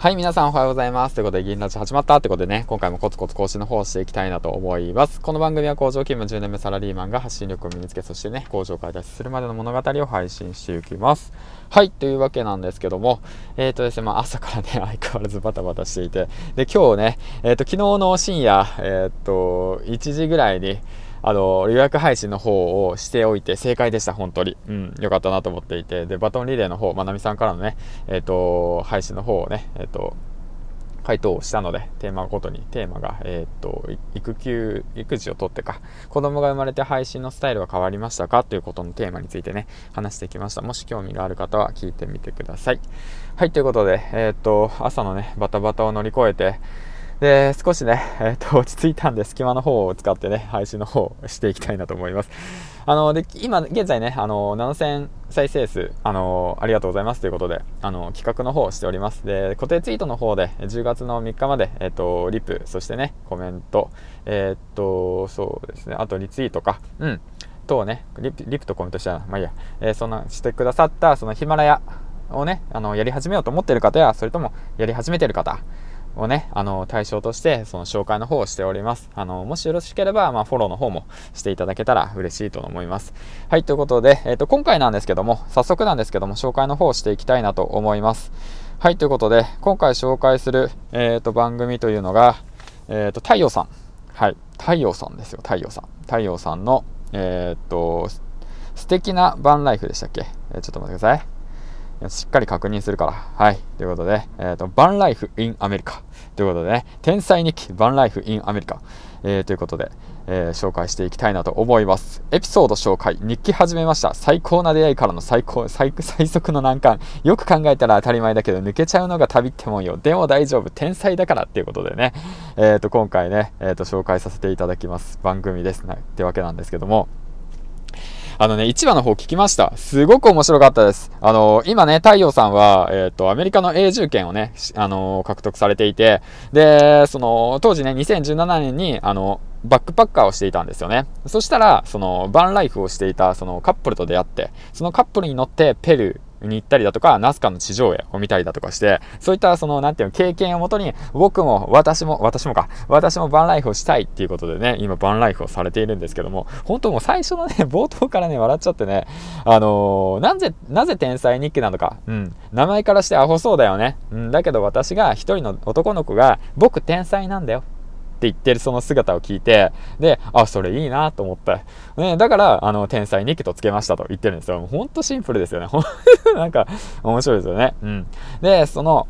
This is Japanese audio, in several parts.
はい、皆さんおはようございます。ということで、銀ラジ始まったってことでね、今回もコツコツ更新の方をしていきたいなと思います。この番組は工場勤務10年目サラリーマンが発信力を身につけ、そしてね、工場開発するまでの物語を配信していきます。はい、というわけなんですけども、えっ、ー、とですね、まあ朝からね、相変わらずバタバタしていて、で、今日ね、えっ、ー、と、昨日の深夜、えっ、ー、と、1時ぐらいに、あの、予約配信の方をしておいて正解でした、本当に。うん、よかったなと思っていて。で、バトンリレーの方、まなみさんからのね、えっ、ー、と、配信の方をね、えっ、ー、と、回答をしたので、テーマごとに、テーマが、えっ、と、育休、育児をとってか、子供が生まれて配信のスタイルは変わりましたかということのテーマについてね、話してきました。もし興味がある方は聞いてみてください。はい、ということで、えっ、と、朝のね、バタバタを乗り越えて、で、少しね、えっ、ー、と、落ち着いたんで、隙間の方を使ってね、配信の方をしていきたいなと思います。あの、で、今、現在ね、あの、7000再生数、あの、ありがとうございます。ということで、あの、企画の方をしております。で、固定ツイートの方で、10月の3日まで、えっ、ー、と、リプ、そしてね、コメント、えっ、ー、と、そうですね、あとリツイートか、うん、等ね、リプリプとコメントしたら、まあいいや、えそんなしてくださった、そのヒマラヤをね、あの、やり始めようと思っている方や、それともやり始めている方、をね、あの、対象として、その紹介の方をしております。あの、もしよろしければ、まあ、フォローの方もしていただけたら嬉しいと思います。はい、ということで、えっ、ー、と、今回なんですけども、早速なんですけども、紹介の方をしていきたいなと思います。はい、ということで、今回紹介する、えっ、ー、と、番組というのが、えっ、ー、と、太陽さん。はい、太陽さんですよ、太陽さん。太陽さんの、えっと、素敵なバンライフでしたっけ、え、ちょっと待ってください。しっかり確認するから。はい。ということで、えっ、ー、と、バンライフ・イン・アメリカ。ということでね、天才日記、バンライフ・イン・アメリカ。えー、ということで、えー、紹介していきたいなと思います。エピソード紹介、日記始めました。最高な出会いからの最高、最最速の難関。よく考えたら当たり前だけど、抜けちゃうのが旅ってもんよ。でも大丈夫。天才だからっていうことでね、えっ、ー、と、今回ね、えっ、と、紹介させていただきます。番組です。ね、ってわけなんですけども、あのね、1話の方聞きました。すごく面白かったです。あの、今ね、太陽さんは、えっ、ー、と、アメリカの永住権をね、あの、獲得されていて、で、その、当時ね、2017年に、あの、バックパッカーをしていたんですよね。そしたら、その、バンライフをしていた、そのカップルと出会って、そのカップルに乗ってペル、に行ったりだとか、ナスカの地上絵を見たりだとかして、そういったその、なんていうの、経験をもとに、僕も、私も、私もか、私もバンライフをしたいっていうことでね、今バンライフをされているんですけども、本当もう最初のね、冒頭からね、笑っちゃってね、あのー、なぜ、なぜ天才日記なのか、うん、名前からしてアホそうだよね、うん、だけど私が一人の男の子が、僕天才なんだよ。って言ってるその姿を聞いて、で、あ、それいいなと思った。ね、だから、あの、天才日記とつけましたと言ってるんですよ。ほんとシンプルですよね。なんか、面白いですよね。うん。で、その、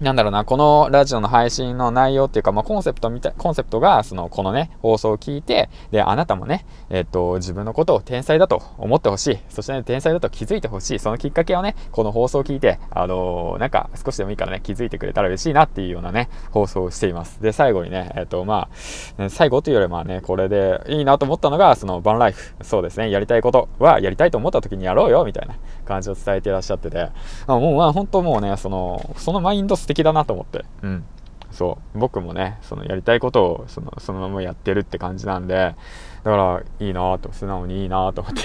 なんだろうな、このラジオの配信の内容っていうか、まあ、コンセプトみたい、コンセプトが、その、このね、放送を聞いて、で、あなたもね、えっと、自分のことを天才だと思ってほしい。そしてね、天才だと気づいてほしい。そのきっかけをね、この放送を聞いて、あのー、なんか、少しでもいいからね、気づいてくれたら嬉しいなっていうようなね、放送をしています。で、最後にね、えっと、まあ、最後というよりまあね、これでいいなと思ったのが、その、バンライフ。そうですね、やりたいことは、やりたいと思った時にやろうよ、みたいな感じを伝えていらっしゃってて、あもう、まあ、本当もうね、その、そのマインド素敵だなと思って。うん。そう僕もねそのやりたいことをそのそのままやってるって感じなんでだからいいなと素直にいいなと思って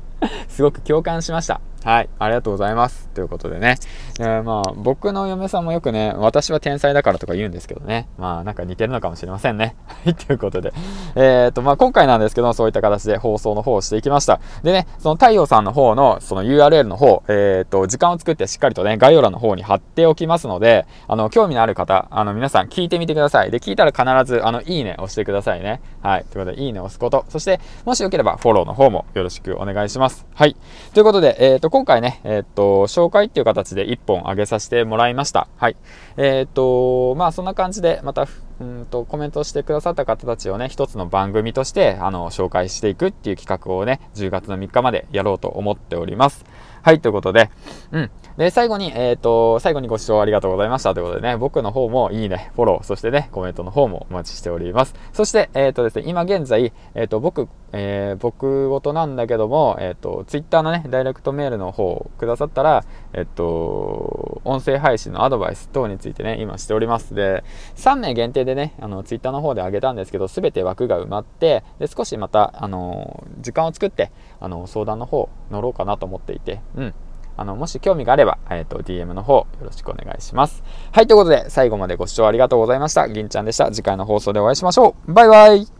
すごく共感しましたはい、ありがとうございます。ということでね、えー、まあ、僕の嫁さんもよくね、私は天才だからとか言うんですけどね、まあ、なんか似てるのかもしれませんね。はい、ということで、えっ、と、まあ、今回なんですけど、そういった形で放送の方をしていきました。でね、その太陽さんの方の、その URL の方、えっ、と、時間を作ってしっかりとね、概要欄の方に貼っておきますので、あの、興味のある方、あの、皆さん聞いてみてください。で、聞いたら必ず、あの、いいね押してくださいね。はい、ということで、いいね押すこと、そして、もしよければフォローの方もよろしくお願いします。はい、ということで、えっ、と、今回ね、えっ、と、紹介っていう形で1本上げさせてもらいました。はい。えっ、と、まあそんな感じで、また、うんと、コメントしてくださった方たちをね、一つの番組として、あの、紹介していくっていう企画をね、10月の3日までやろうと思っております。はい、ということで、うん。で、最後に、えっ、ー、と、最後にご視聴ありがとうございましたということでね、僕の方もいいね、フォロー、そしてね、コメントの方もお待ちしております。そして、えっ、ー、とですね、今現在、えっ、ー、と、僕、えー、僕ごとなんだけども、えっ、と、ツイッターのね、ダイレクトメールの方をくださったら、えっ、と、音声配信のアドバイス等についてね、今しております。で、3名限定でね、あの、ツイッターの方であげたんですけど、すべて枠が埋まって、で、少しまた、あの、時間を作って、あの、相談の方乗ろうかなと思っていて、うん。あの、もし興味があれば、えっ、と、DM の方よろしくお願いします。はい、ということで、最後までご視聴ありがとうございました。銀ちゃんでした。次回の放送でお会いしましょう。バイバイ